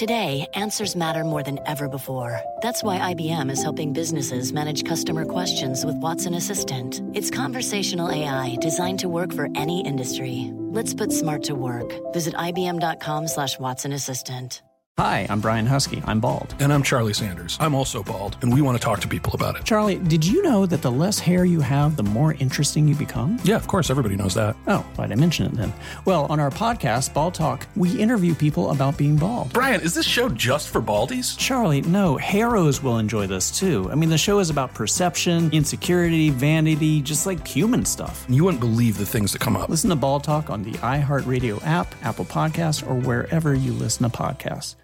Today, answers matter more than ever before. That's why IBM is helping businesses manage customer questions with Watson Assistant. It's conversational AI designed to work for any industry. Let's put smart to work. Visit IBM.com slash Watson Assistant. Hi, I'm Brian Huskey. I'm bald. And I'm Charlie Sanders. I'm also bald, and we want to talk to people about it. Charlie, did you know that the less hair you have, the more interesting you become? Yeah, of course. Everybody knows that. Oh, why'd I mention it then? Well, on our podcast, Bald Talk, we interview people about being bald. Brian, is this show just for baldies? Charlie, no, Harrows will enjoy this too. I mean, the show is about perception, insecurity, vanity, just like human stuff. You wouldn't believe the things that come up. Listen to Bald Talk on the iHeartRadio app, Apple Podcasts, or wherever you listen to podcasts.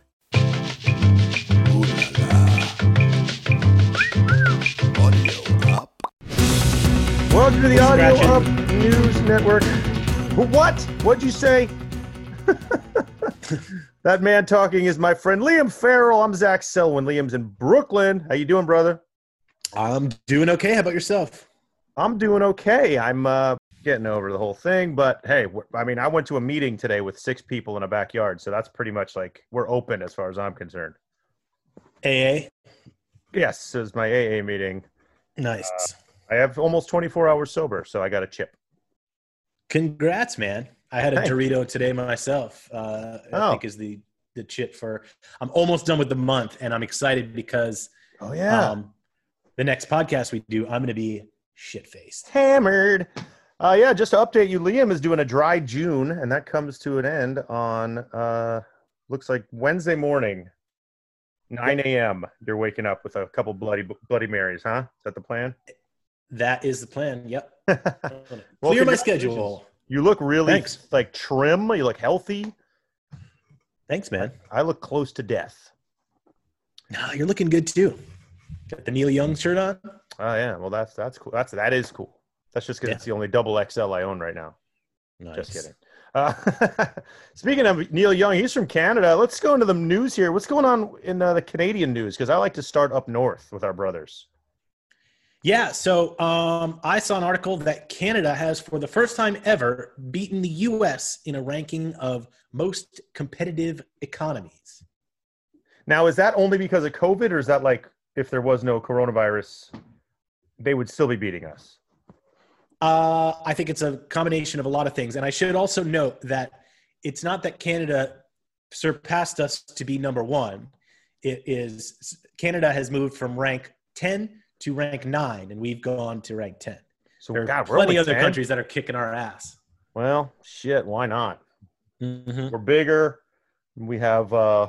Welcome to the Audio Up News Network. What? What'd you say? that man talking is my friend Liam Farrell. I'm Zach Selwyn. Liam's in Brooklyn. How you doing, brother? I'm doing okay. How about yourself? I'm doing okay. I'm uh, getting over the whole thing, but hey, I mean, I went to a meeting today with six people in a backyard, so that's pretty much like we're open as far as I'm concerned. AA. Yes, it was my AA meeting. Nice. I have almost 24 hours sober, so I got a chip. Congrats, man. I had a Thanks. Dorito today myself. Uh, I Oh. think is the the chip for. I'm almost done with the month, and I'm excited because Oh yeah, um, the next podcast we do, I'm going to be shit faced. hammered. Uh, yeah, just to update you, Liam is doing a dry June, and that comes to an end on uh, looks like Wednesday morning, 9 a.m. You're waking up with a couple bloody Bloody Marys, huh? Is that the plan? That is the plan. Yep. Well, Clear my schedule. You look really Thanks. like trim. You look healthy. Thanks, man. I look close to death. No, you're looking good too. Got the Neil Young shirt on. Oh yeah, well that's that's cool. That's that is cool. That's just because Yeah. it's the only double XL I own right now. Nice. Just kidding. Uh, speaking of Neil Young, he's from Canada. Let's go into the news here. What's going on in uh, the Canadian news? Because I like to start up north with our brothers. Yeah, so um, I saw an article that Canada has, for the first time ever, beaten the U.S. in a ranking of most competitive economies. Now, is that only because of COVID, or is that like if there was no coronavirus, they would still be beating us? Uh, I think it's a combination of a lot of things, and I should also note that it's not that Canada surpassed us to be number one. It is Canada has moved from rank ten to rank nine, and we've gone to rank ten. So, There are God, we're plenty other 10? countries that are kicking our ass. Well, shit, why not? Mhm. We're bigger. We have, uh,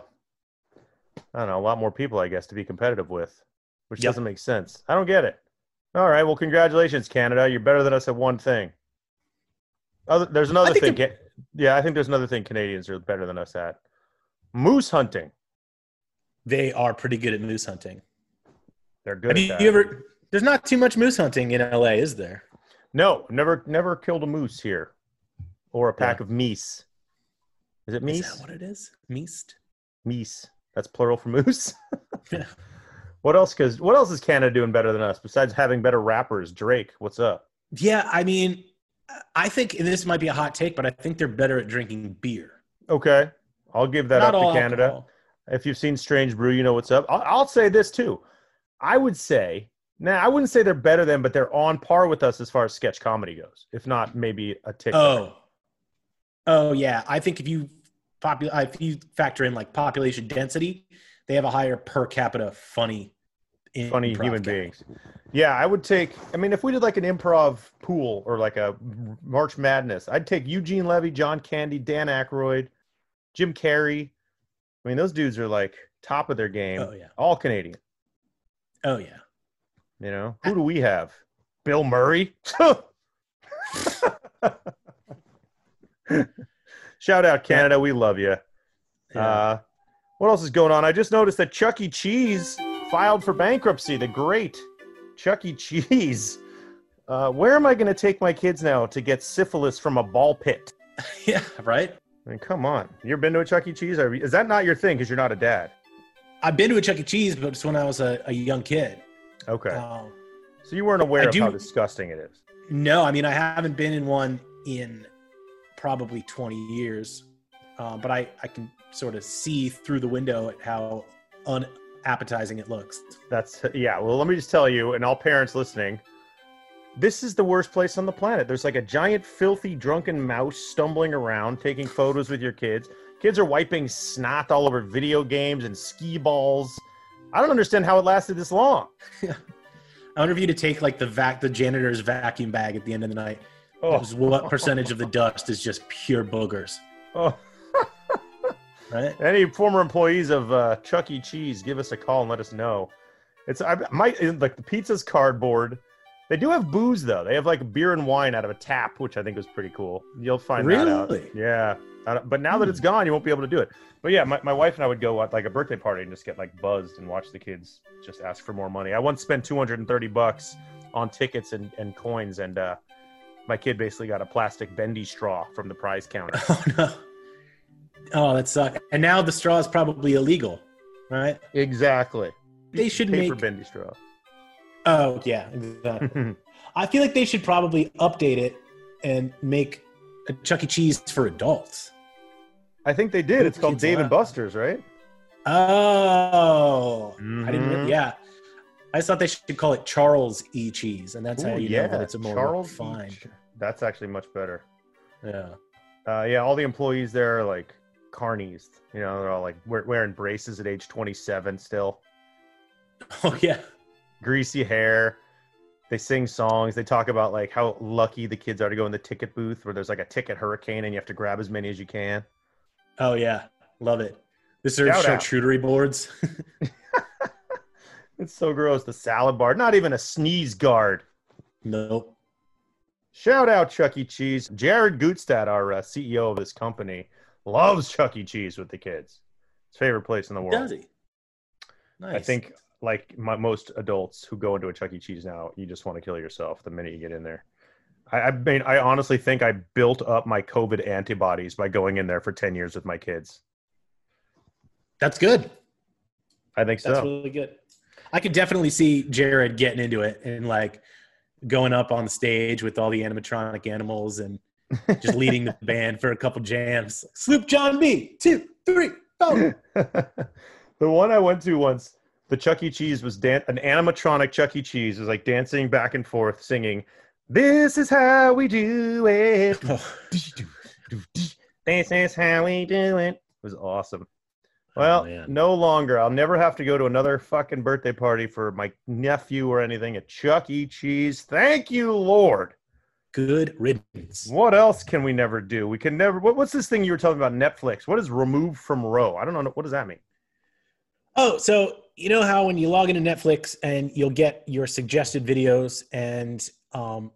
I don't know, a lot more people, I guess, to be competitive with, which Yep. doesn't make sense. I don't get it. All right, well, congratulations, Canada. You're better than us at one thing. Other, there's another thing. they're- Yeah, I think there's another thing Canadians are better than us at. Moose hunting. They are pretty good at moose hunting. They're good Have you, ever? There's not too much moose hunting in LA, is there? No, never, never killed a moose here, or a pack Yeah. of meese. Is it meese? Is that what it is? Meest. Meese. That's plural for moose. Yeah. What else? Because what else is Canada doing better than us besides having better rappers? Drake, what's up? Yeah, I mean, I think and this might be a hot take, but I think they're better at drinking beer. Okay, I'll give that Not up to Canada. alcohol. If you've seen Strange Brew, you know what's up. I'll, I'll say this too. I would say, now I wouldn't say they're better than, but they're on par with us as far as sketch comedy goes. If not, maybe a tick. Oh, oh yeah. I think if you popu- uh, if you factor in like population density, they have a higher per capita funny, funny human cap. beings. Yeah, I would take. I mean, if we did like an improv pool or like a March Madness, I'd take Eugene Levy, John Candy, Dan Aykroyd, Jim Carrey. I mean, those dudes are like top of their game. Oh yeah. All Canadian. Oh yeah. You know, who do we have? Bill Murray. Shout out Canada, we love you. Yeah. Uh, What else is going on? I just noticed that Chuck E. Cheese filed for bankruptcy. The great Chuck E. Cheese. Uh, where am I going to take my kids now to get syphilis from a ball pit? yeah, right. I mean, come on. You ever been to a Chuck E. Cheese? Or is that not your thing because you're not a dad? I've been to a Chuck E. Cheese, but it's when I was a, a young kid. Okay. Um, so you weren't aware I of do- how disgusting it is. no, I mean I haven't been in one in probably 20 years, uh, but I I can sort of see through the window at how unappetizing it looks. That's yeah. Well, let me just tell you, and all parents listening, this is the worst place on the planet. There's like a giant, filthy, drunken mouse stumbling around, taking photos with your kids. Kids are wiping snot all over video games and skee balls. I don't understand how it lasted this long. I wonder if you to take like the vac the janitor's vacuum bag at the end of the night. Oh, What percentage of the dust is just pure boogers? oh. Right? Any former employees of uh, Chuck E. Cheese, give us a call and let us know. It's I might like the pizza's cardboard. They do have booze though. They have like beer and wine out of a tap, which I think was pretty cool. You'll find that out. Really? Yeah. But now that it's gone, you won't be able to do it. But yeah, my, my wife and I would go at like a birthday party and just get like buzzed and watch the kids just ask for more money. I once spent 230 bucks on tickets and, and coins, and uh, my kid basically got a plastic bendy straw from the prize counter. Oh no. Oh, that sucks. And now the straw is probably illegal, right? exactly. They should paper make- for bendy straw. Oh yeah, exactly. I feel like they should probably update it and make a Chuck E. Cheese for adults. I think they did. It's called Dave and. Buster's, right? Oh, I didn't. Mhm. Re- yeah, I just thought they should call it Charles E. Cheese, and that's how Ooh, you know that it's a more Charles refined. Each. That's actually much better. Yeah. Uh, yeah, all the employees there are like carnies. You know, they're all like wear- wearing braces at age 27 still. Oh yeah. Greasy hair. They sing songs. They talk about like how lucky the kids are to go in the ticket booth where there's like a ticket hurricane and you have to grab as many as you can. Oh yeah. Love it. This out. charcuterie boards. It's so gross. The salad bar, not even a sneeze guard. nope. Shout out Chuck E. Cheese. Jared Gutstadt, our uh, CEO of this company, loves Chuck E. Cheese with the kids. His favorite place in the world. Does he? Nice. I think, like my, most adults who go into a Chuck E. Cheese now, you just want to kill yourself the minute you get in there. I, I mean, I honestly think I built up my COVID antibodies by going in there for 10 years with my kids. that's good. I think so. That's really good. I could definitely see Jared getting into it and like going up on the stage with all the animatronic animals and just leading the band for a couple jams. Sloop John B. Two, three, four. the one I went to once, the Chuck E. Cheese was dan- an animatronic Chuck E. Cheese was like dancing back and forth, singing, "This is how we do it. Oh, This is how we do it." It was awesome. Oh, well, man. no longer. I'll never have to go to another fucking birthday party for my nephew or anything at Chuck E. Cheese. Thank you, Lord. good riddance. What else can we never do? We can never. What, what's this thing you were talking about? Netflix. What is remove from row? I don't know. What does that mean? Oh, so you know how when you log into Netflix and you'll get your suggested videos, and um,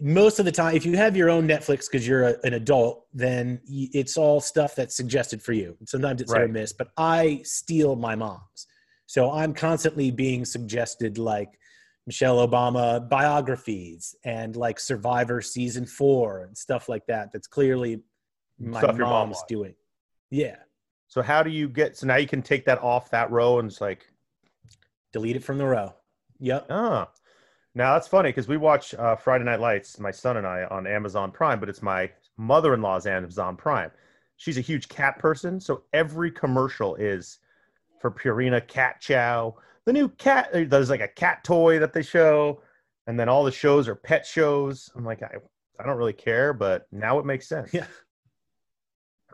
most of the time, if you have your own Netflix because you're a, an adult, then it's all stuff that's suggested for you. Sometimes it's hit or miss, but I steal my mom's, so I'm constantly being suggested like Michelle Obama biographies and like Survivor season four and stuff like that. That's clearly my Stuff your mom mom's doing. Yeah, So how do you get? So now you can take that off that row and it's like, delete it from the row. Yep. ah. Now that's funny because we watch uh, Friday Night Lights, my son and I, on Amazon Prime, but it's my mother-in-law's Amazon Prime. She's a huge cat person, so every commercial is for Purina Cat Chow. The new cat, uh, there's like a cat toy that they show, and then all the shows are pet shows. I'm like, I, I don't really care, but now it makes sense. Yeah.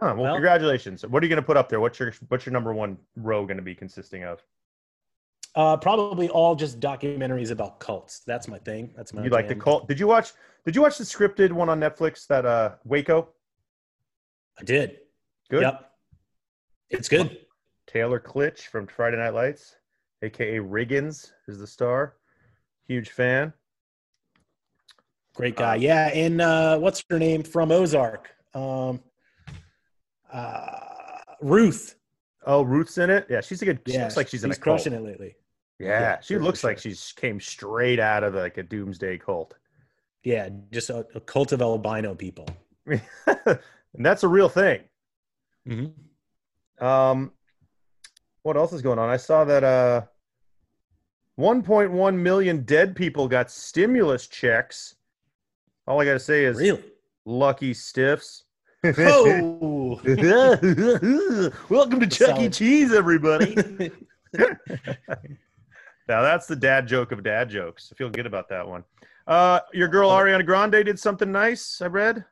Huh, well, Well- congratulations. What are you going to put up there? What's your what's your number one row going to be consisting of? Uh, probably all just documentaries about cults. That's my thing. That's my. You like the cult? Did you watch? Did you watch the scripted one on Netflix that uh Waco? I did. Good. Yep. It's good. Taylor Kitsch from Friday Night Lights, aka Riggins, is the star. Huge fan. Great guy. Um, yeah, and uh, what's her name from Ozark? Um, uh, Ruth. Oh, Ruth's in it. Yeah, she's a good. She Yeah, looks like she's, in a cult. crushing it lately. Yeah, Yeah, she looks sure. like she's came straight out of like a doomsday cult. Yeah, just a, a cult of albino people. and that's a real thing. Mm-hmm. Um, what else is going on? I saw that uh, 1.1 million dead people got stimulus checks. All I gotta say is Really? lucky stiffs. Oh, Welcome to Chuck E. Cheese, everybody. now that's the dad joke of dad jokes. I feel good about that one. Uh, your girl Ariana Grande did something nice. I read.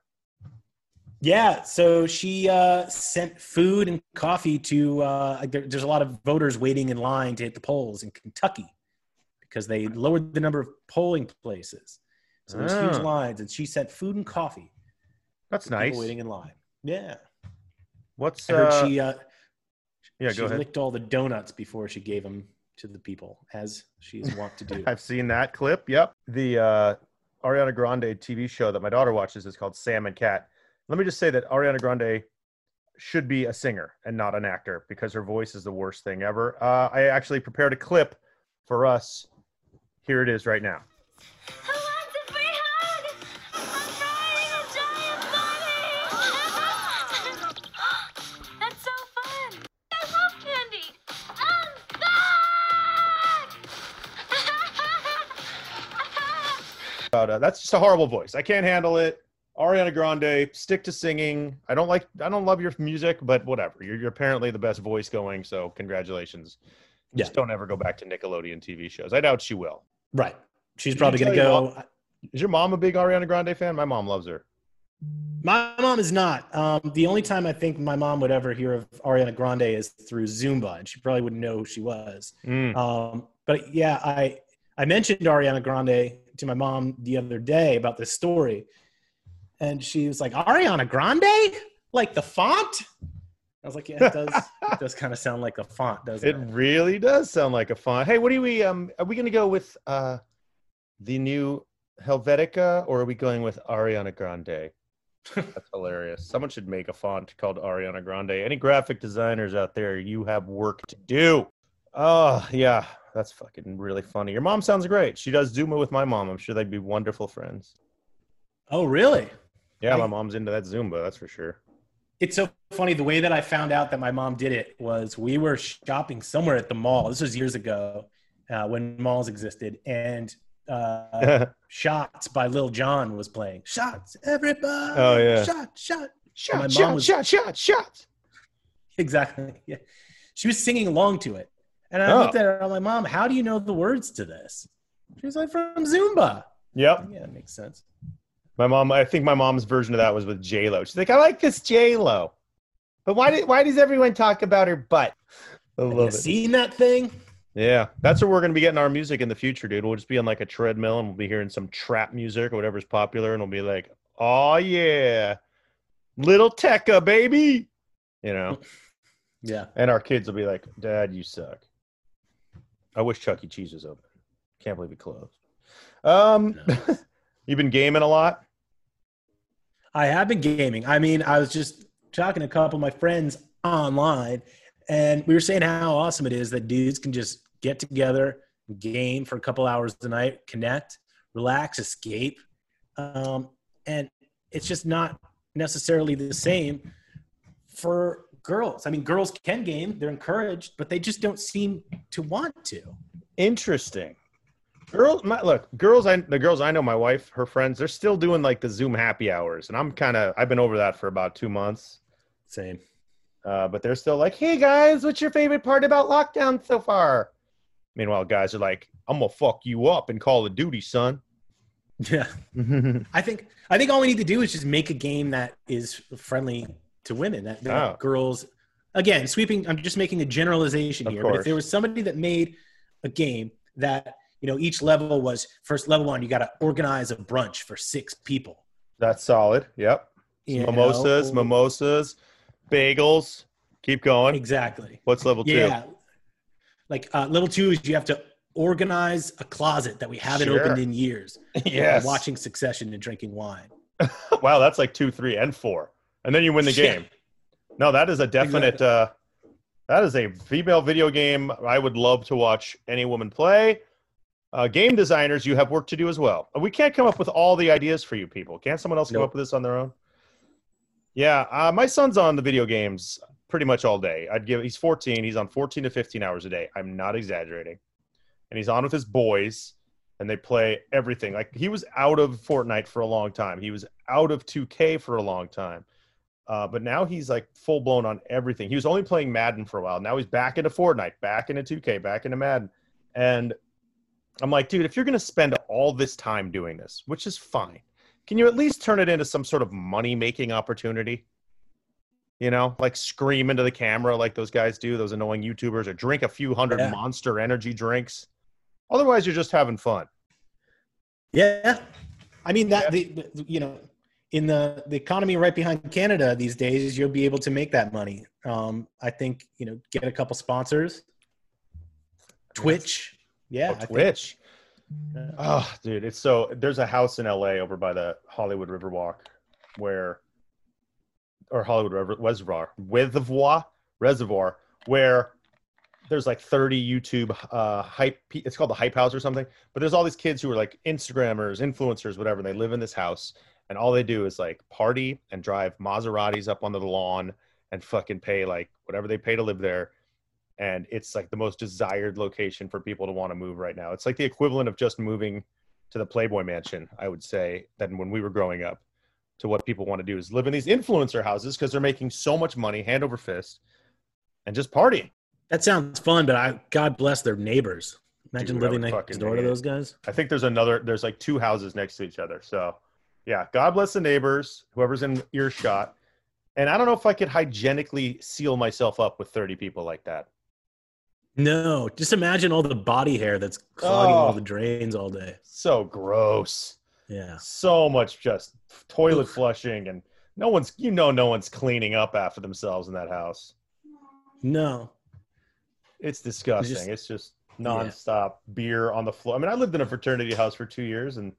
yeah. So she uh, sent food and coffee to. Uh, there, there's a lot of voters waiting in line to hit the polls in Kentucky because they lowered the number of polling places. So there's huge Ah. lines, and she sent food and coffee. That's nice. Waiting in line. Yeah. What's I heard uh, she. Uh, yeah? she Go ahead. licked all the donuts before she gave them to the people, as she is wont to do. I've seen that clip. Yep. The uh, Ariana Grande TV show that my daughter watches is called Sam and Cat. Let me just say that Ariana Grande should be a singer and not an actor because her voice is the worst thing ever. Uh, I actually prepared a clip for us. Here it is right now. About, uh, that's just a horrible voice. I can't handle it. Ariana Grande, stick to singing. I don't like. I don't love your music, but whatever. You're, you're apparently the best voice going, so congratulations. Just Yeah. don't ever go back to Nickelodeon TV shows. I doubt she will. right. She's Did probably going to your go. Is your mom a big Ariana Grande fan? My mom loves her. My mom is not. Um, the only time I think my mom would ever hear of Ariana Grande is through Zumba, and she probably wouldn't know who she was. Mm. Um, but yeah, I I mentioned Ariana Grande to my mom the other day about this story, and she was like, "Ariana Grande, like the font." I was like, "Yeah, it does. it does kind of sound like a font, doesn't It it?" really does sound like a font. Hey, what are we um are we gonna go with uh the new Helvetica or are we going with Ariana Grande? That's hilarious. Someone should make a font called Ariana Grande. Any graphic designers out there, you have work to do. Oh yeah, that's fucking really funny. Your mom sounds great. She does Zumba with my mom. I'm sure they'd be wonderful friends. Oh, really? Yeah, my mom's into that Zumba, that's for sure. It's so funny. The way that I found out that my mom did it was we were shopping somewhere at the mall. This was years ago uh, when malls existed, and uh, "Shots" by Lil Jon was playing. Shots, everybody! Oh, yeah. shot, shot. shot, shot, was- shot, shot, shot. Exactly. Yeah, she was singing along to it, and I Oh. looked at her. I'm like, "Mom, how do you know the words to this?" She's like, "From Zumba." Yep. Yeah, it makes sense. My mom, I think my mom's version of that was with J Lo. She's like, I like this J Lo, but why did why does everyone talk about her butt? I Have you love it. seen that thing? Yeah, that's where we're gonna be getting our music in the future, dude. We'll just be on like a treadmill and we'll be hearing some trap music or whatever's popular, and we'll be like, oh yeah, little Tecca baby, you know. Yeah. And our kids will be like, Dad, you suck. I wish Chuck E. Cheese was open. Can't believe it closed. Um, you've been gaming a lot. I have been gaming. I mean, I was just talking to a couple of my friends online, and we were saying how awesome it is that dudes can just get together, game for a couple hours a night, connect, relax, escape. Um, and it's just not necessarily the same for girls. I mean, girls can game, they're encouraged, but they just don't seem to want to. Interesting. Girls, my, look, girls. I the girls I know, my wife, her friends, they're still doing like the Zoom happy hours, and I'm kind of I've been over that for about two months. Same. Uh, but they're still like, "Hey guys, what's your favorite part about lockdown so far?" Meanwhile, guys are like, "I'm gonna fuck you up in Call of Duty, son." Yeah. I think I think all we need to do is just make a game that is friendly to women. That, that Oh. girls, again, sweeping. I'm just making a generalization Of here, but if there was somebody that made a game that you know each level was first level one, you got to organize a brunch for six people. That's solid. Yep. you mimosas, know? mimosas, bagels. Keep going. Exactly. What's level two? Yeah. Like uh, level two is you have to organize a closet that we haven't Sure. opened in years. yeah Watching Succession and drinking wine. wow, that's like two, three, and four, and then you win the game. No, that is a definite. Uh That is a female video game I would love to watch any woman play. Uh, game designers, you have work to do as well. We can't come up with all the ideas for you people. Can't someone else come up with this on their own? Yeah, uh, my son's on the video games pretty much all day. I'd give he's 14. He's on 14 to 15 hours a day. I'm not exaggerating. And he's on with his boys, and they play everything. Like he was out of Fortnite for a long time. He was out of 2K for a long time. Uh, but now he's like full blown on everything. He was only playing Madden for a while. Now he's back into Fortnite, back into 2K, back into Madden. And I'm like, dude, if you're going to spend all this time doing this, which is fine, can you at least turn it into some sort of money making opportunity? You know, like scream into the camera like those guys do, those annoying YouTubers, or drink a few hundred Yeah. monster energy drinks. Otherwise, you're just having fun. Yeah, I mean that the, the you know in the the economy right behind Canada these days, you'll be able to make that money. Um, I think you know get a couple sponsors. Twitch, yeah, Oh, think- Twitch. Oh, dude, it's so. There's a house in LA over by the Hollywood Riverwalk where, or Hollywood River Reservoir, Reservoir, Reservoir, where there's like 30 YouTube uh, hype. It's called the Hype House or something. But there's all these kids who are like Instagrammers, influencers, whatever. And they live in this house, and all they do is like party and drive Maseratis up onto the lawn and fucking pay like whatever they pay to live there and it's like the most desired location for people to want to move right now. It's like the equivalent of just moving to the Playboy Mansion, I would say, than when we were growing up. To what people want to do is live in these influencer houses because they're making so much money, hand over fist, and just partying. that sounds fun. But I God bless their neighbors. Imagine Dude, living next door to those guys. I think there's another. There's like two houses next to each other. So, yeah, God bless the neighbors, whoever's in earshot. And I don't know if I could hygienically seal myself up with 30 people like that. No, just imagine all the body hair that's clogging all Oh. the drains all day. So gross. Yeah, so much just toilet flushing and no one's you know no one's cleaning up after themselves in that house no, it's disgusting just- it's just Yeah. nonstop beer on the floor i mean i lived in a fraternity house for two years and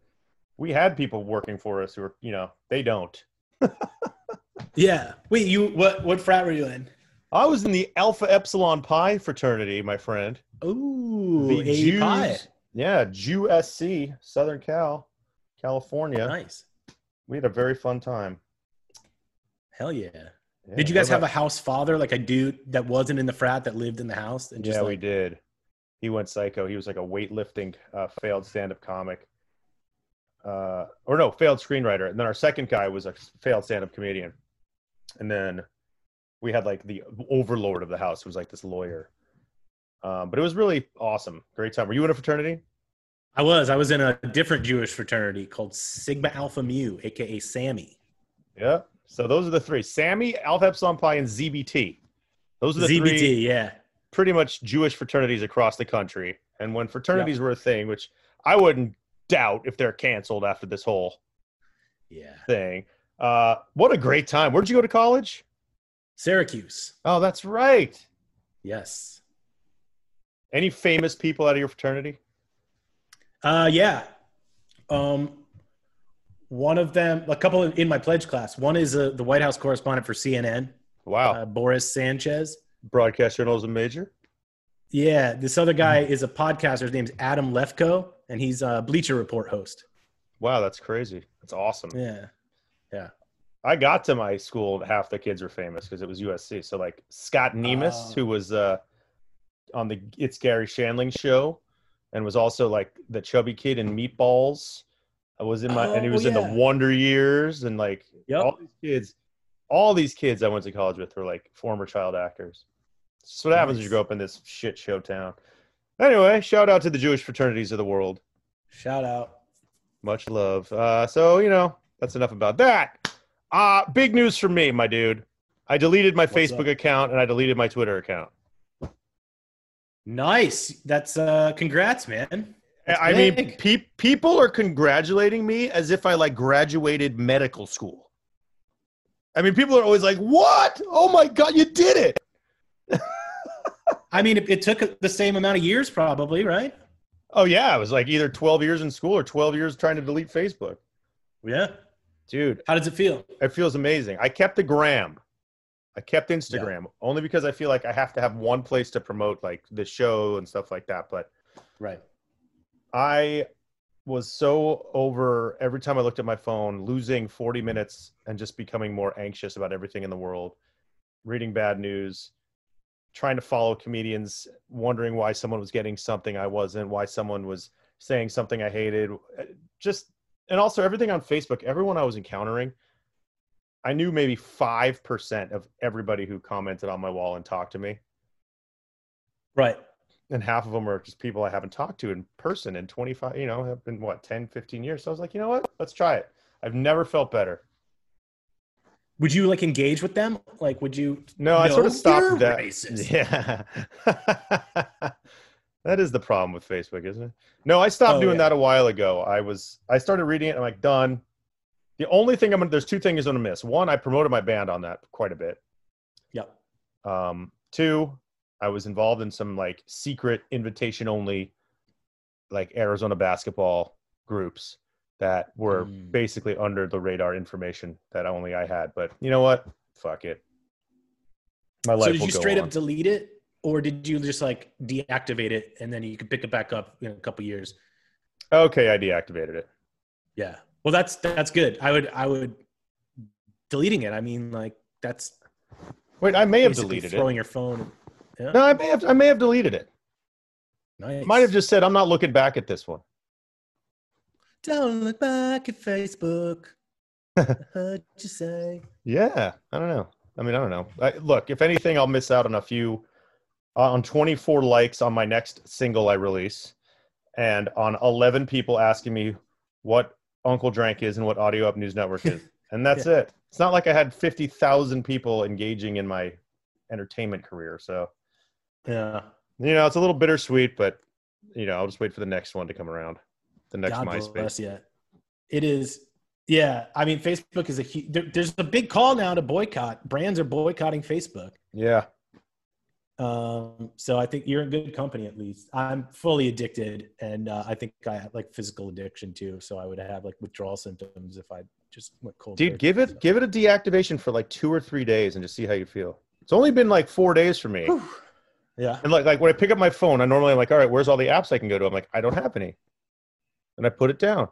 we had people working for us who were you know they don't yeah. Wait, you what? What frat were you in? i was in the alpha epsilon pi fraternity my friend Ooh, the Jews, yeah jew sc southern cal california Nice. we had a very fun time Hell yeah. Yeah, Did you guys have a house father, like a dude that wasn't in the frat that lived in the house? And just yeah, we did. He went psycho. He was like a weightlifting uh, failed stand-up comic, uh, or no, failed screenwriter. And then our second guy was a failed stand-up comedian. And then we had like the overlord of the house, who was like this lawyer. Um, but it was really awesome. Great time. Were you in a fraternity? I was. I was in a different Jewish fraternity called Sigma Alpha Mu, aka Sammy. Yeah. So those are the three: Sammy, Alpha Epsilon Pi, and ZBT. Those are the ZBT, three yeah. pretty much Jewish fraternities across the country. And when fraternities were a thing, which I wouldn't doubt if they're canceled after this whole Yeah. thing. Uh, what a great time. Where'd you go to college? Syracuse. Oh, that's right. Yes. Any famous people out of your fraternity? Uh, yeah. Um, one of them, a couple in my pledge class. One is uh, the White House correspondent for CNN, Wow. uh, Boris Sanchez. Broadcast journalism major. Yeah, this other guy is a podcaster. His name's Adam Lefkoe, and he's a Bleacher Report host. Wow, that's crazy. That's awesome. Yeah. Yeah. I got to my school, half the kids were famous because it was USC. So like Scott Nemes, Oh. who was uh, on the It's Garry Shandling show, and was also like the chubby kid in Meatballs. I was in my, and he Oh, was in the. Wonder Years, and like Yep. all these kids, all these kids I went to college with were like former child actors. Just what happens when you grow up in this shit show town. Anyway, shout out to the Jewish fraternities of the world. Shout out. Much love. Uh, so you know that's enough about that. Uh, big news for me, my dude. I deleted my What's Facebook up? account and I deleted my Twitter account. Nice. That's uh congrats, man. That's I mean, pe- people are congratulating me as if I like graduated medical school. I mean, people are always like, "What? Oh my god, you did it!" I mean, it, it took the same amount of years, probably, right? Oh yeah, it was like either 12 years in school or 12 years trying to delete Facebook. Yeah. Dude, How does it feel? it feels amazing. I kept the gram. I kept Instagram only because I feel like I have to have one place to promote like the show and stuff like that. But Right. I was so over every time I looked at my phone, losing 40 minutes and just becoming more anxious about everything in the world, reading bad news, trying to follow comedians, wondering why someone was getting something I wasn't, why someone was saying something I hated. Eh, just, and also everything on Facebook, everyone I was encountering, I knew maybe 5% of everybody who commented on my wall and talked to me Right. and half of them are just people I haven't talked to in person in 25, you know, have been what, 10, 15 years. So I was like, you know what? Let's try it. I've never felt better. Would you like engage with them? Like, would you? No, I sort of stopped that. racist. Yeah. that is the problem with Facebook, isn't it? No, I stopped Oh, doing yeah. that a while ago. I was I started reading it I'm like, done. The only thing I'm gonna there's two things I'm gonna miss. One, I promoted my band on that quite a bit. Yep. Um, two, I was involved in some like secret invitation only, like Arizona basketball groups that were Mm. basically under the radar information that only I had. But you know what? Fuck it. My life So did you straight on. up delete it, or did you just like deactivate it and then you could pick it back up in a couple years? Okay, I deactivated it. Yeah. Well, that's that's good. I would I would deleting it. I mean, like that's Wait, I may have deleted throwing it. your phone. Yeah. No, I may have. I may have deleted it. Nice. Might have just said, "I'm not looking back at this one." Don't look back at Facebook. I heard you say. Yeah, I don't know. I mean, I don't know. I, look, if anything, I'll miss out on a few, uh, on 24 likes on my next single I release, and on 11 people asking me what Uncle Drank is and what Audio Up News Network is, and that's it. It's not like I had 50,000 people engaging in my entertainment career. So Yeah. you know, it's a little bittersweet, but you know, I'll just wait for the next one to come around. The next God MySpace. you. It is. Yeah. I mean, Facebook is a huge. There, there's a big call now to boycott. Brands are boycotting Facebook. Yeah. Um, so I think you're in good company at least. I'm fully addicted, and uh, I think I have like physical addiction too. So I would have like withdrawal symptoms if I just went cold. Dude, give it give it a deactivation for like two or three days and just see how you feel. It's only been like four days for me. Yeah. And like like when I pick up my phone, I normally am like, all right, where's all the apps I can go to? I'm like, I don't have any. And I put it down.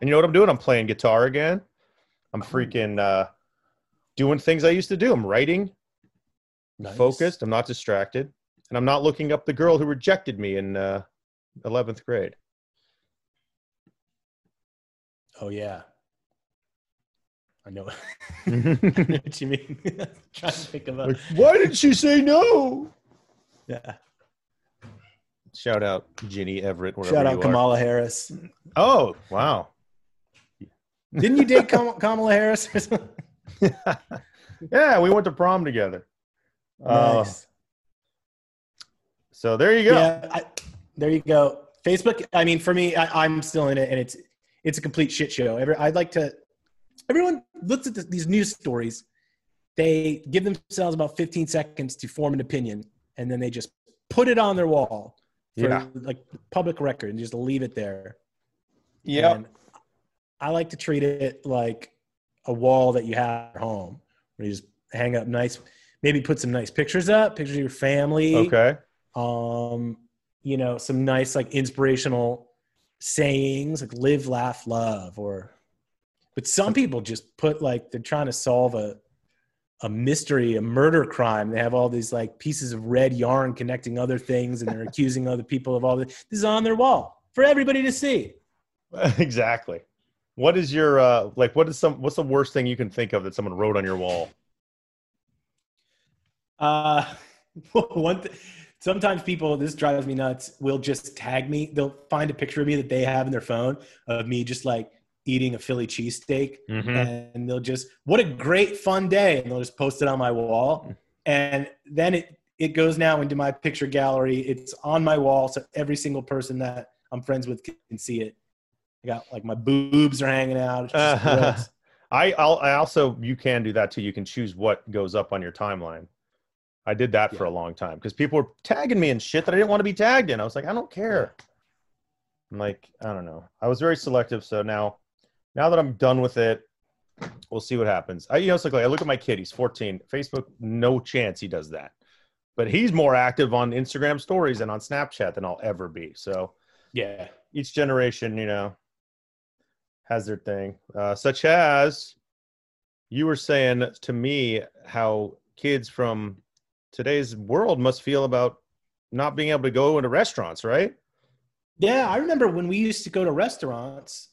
And you know what I'm doing? I'm playing guitar again. I'm freaking uh doing things I used to do. I'm writing, Nice. focused, I'm not distracted, and I'm not looking up the girl who rejected me in uh 11th grade. Oh yeah. I know. I know what you mean. Trying to think of a Like, why did she say no? yeah. Shout out Ginny Everett. Shout out are. Kamala Harris. Oh, wow. Didn't you date Kamala Harris? yeah, we went to prom together. Uh, nice. so there you go. Yeah, I, there you go. Facebook. I mean, for me, I, I'm still in it, and it's it's a complete shit show. Every, I'd like to. Everyone looks at this, these news stories. They give themselves about 15 seconds to form an opinion, and then they just put it on their wall for Yeah. like public record and just leave it there. Yeah. I like to treat it like a wall that you have at home, where you just hang up nice, maybe put some nice pictures up, pictures of your family Okay. um you know some nice like inspirational sayings like live laugh love or but some people just put like they're trying to solve a a mystery a murder crime they have all these like pieces of red yarn connecting other things and they're accusing other people of all this this is on their wall for everybody to see exactly. What is your uh like what is some what's the worst thing you can think of that someone wrote on your wall? Uh, one th- sometimes people this drives me nuts. Will just tag me. They'll find a picture of me that they have in their phone of me just like eating a Philly cheesesteak, Mhm. and they'll just what a great fun day, and they'll just post it on my wall, and then it it goes now into my picture gallery. It's on my wall, so every single person that I'm friends with can see it. I got like my boobs are hanging out. I I'll, I also you can do that too. You can choose what goes up on your timeline. I did that for a long time because people were tagging me in shit that I didn't want to be tagged in. I was like, I don't care. I'm like, I don't know. I was very selective. So now, now that I'm done with it, we'll see what happens. I, you know, it's like, like I look at my kid. He's 14. Facebook, no chance he does that. But he's more active on Instagram stories and on Snapchat than I'll ever be. So Yeah. each generation, you know, has their thing. Uh, such as you were saying to me how kids from today's world must feel about not being able to go into restaurants, right? Yeah, I remember when we used to go to restaurants.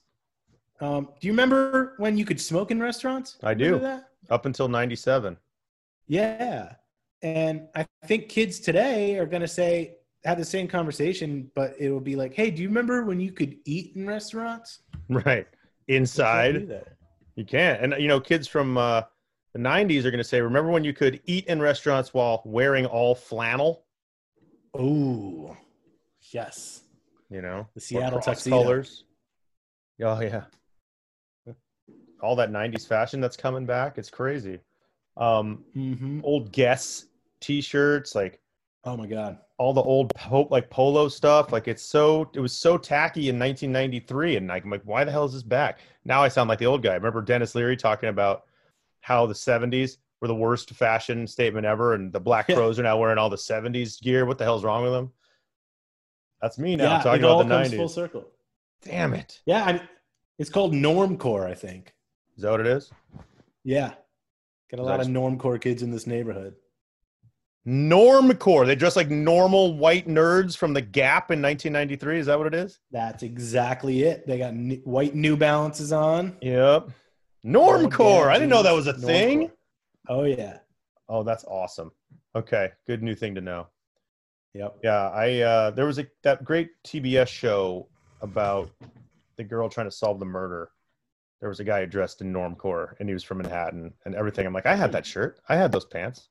Um, do you remember when you could smoke in restaurants? I do. That? Up until 97. Yeah. And I think kids today are going to say, have the same conversation, but it will be like, hey, do you remember when you could eat in restaurants? Right. We can't Inside. You can't. And you know, kids from uh, the '90s are going to say, "Remember when you could eat in restaurants while wearing all flannel?" Oh, yes. You know, The Seattle tuxedo. colors. Oh yeah, all that '90s fashion that's coming back. It's crazy. Um, Mm-hmm. old Guess T-shirts, like Oh my God. all the old po- like polo stuff. Like it's so it was so tacky in 1993, and like, I'm like, why the hell is this back? Now I sound like the old guy. I Remember Denis Leary talking about how the 70s were the worst fashion statement ever, and the Black. Crowes are now wearing all the 70s gear. What the hell's wrong with them? That's me now. yeah, I'm talking it all about the comes 90s. full circle. Damn it! Yeah, I mean, it's called normcore, I think. Is that what it is? Yeah, got a lot of normcore kids in this neighborhood. Normcore. They dress like normal white nerds from the Gap in 1993. Is that what it is? That's exactly it. They got n- white New Balances on. Yep. Normcore. I didn't know that was a Normcore. thing. Oh yeah. Oh, that's awesome. Okay, good new thing to know. Yep. Yeah, I uh there was a that great TBS show about the girl trying to solve the murder. There was a guy dressed in normcore and he was from Manhattan and everything. I'm like, I had mm-hmm. that shirt. I had those pants.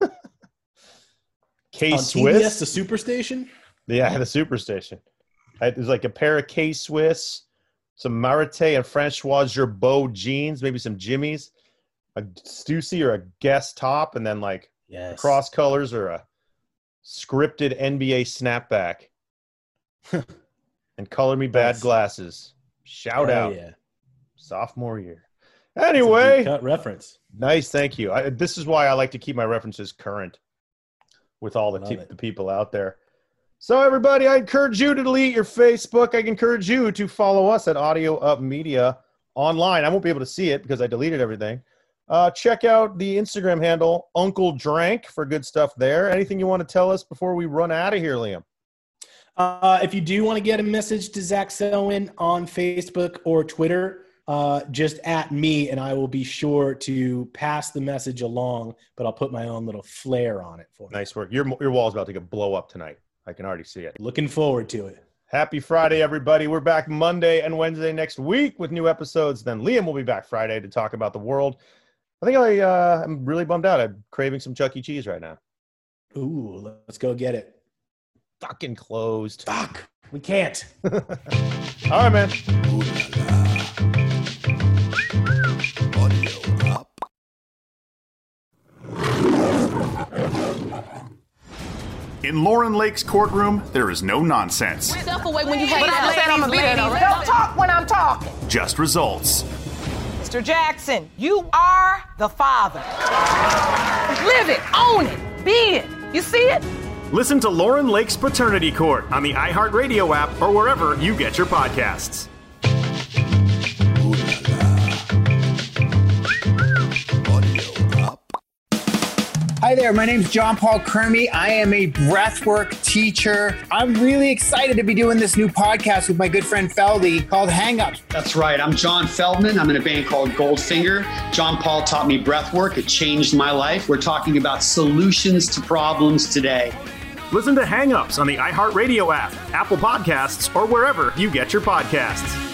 K Swiss. The Superstation. Yeah, the Superstation. I, it was like a pair of K Swiss, some Marithé and Francois Girbaud jeans, maybe some Jimmys, a Stussy or a Guess top, and then like Yes. cross colors or a scripted NBA snapback. and color me bad glasses. Shout Hell out Yeah. Sophomore year. That's a deep Anyway, cut reference. nice, thank you. I, this is why I like to keep my references current with all the, te- the people out there. So, everybody, I encourage you to delete your Facebook. I encourage you to follow us at Audio Up Media online. I won't be able to see it because I deleted everything. Uh, check out the Instagram handle, Uncle Drank, for good stuff there. Anything you want to tell us before we run out of here, Liam? Uh, if you do want to get a message to Zach Selwyn on Facebook or Twitter, uh, just at me, and I will be sure to pass the message along. But I'll put my own little flair on it for you. Nice work. Your, your wall's about to get blow up tonight. I can already see it. Looking forward to it. Happy Friday, everybody. We're back Monday and Wednesday next week with new episodes. Then Liam will be back Friday to talk about the world. I think I, uh, I'm really bummed out. I'm craving some Chuck E. Cheese right now. Ooh, let's go get it. Fucking closed. Fuck, we can't. All right, man. In Lauren Lake's courtroom, there is no nonsense, Step away when you But I said I'm gonna be. Don't talk when I'm talking. just results. Mr. Jackson, you are the father. Live it, own it, be it. You see it? Listen to Lauren Lake's Paternity Court on the iHeartRadio app or wherever you get your podcasts. Hi there, my name is John Paul Crimi. I am a breathwork teacher. I'm really excited to be doing this new podcast with my good friend Feldy called Hang Ups. That's right. I'm John Feldmann. I'm in a band called Goldfinger. John Paul taught me breathwork. It changed my life. We're talking about solutions to problems today. Listen to Hang Ups on the iHeartRadio app, Apple Podcasts, or wherever you get your podcasts.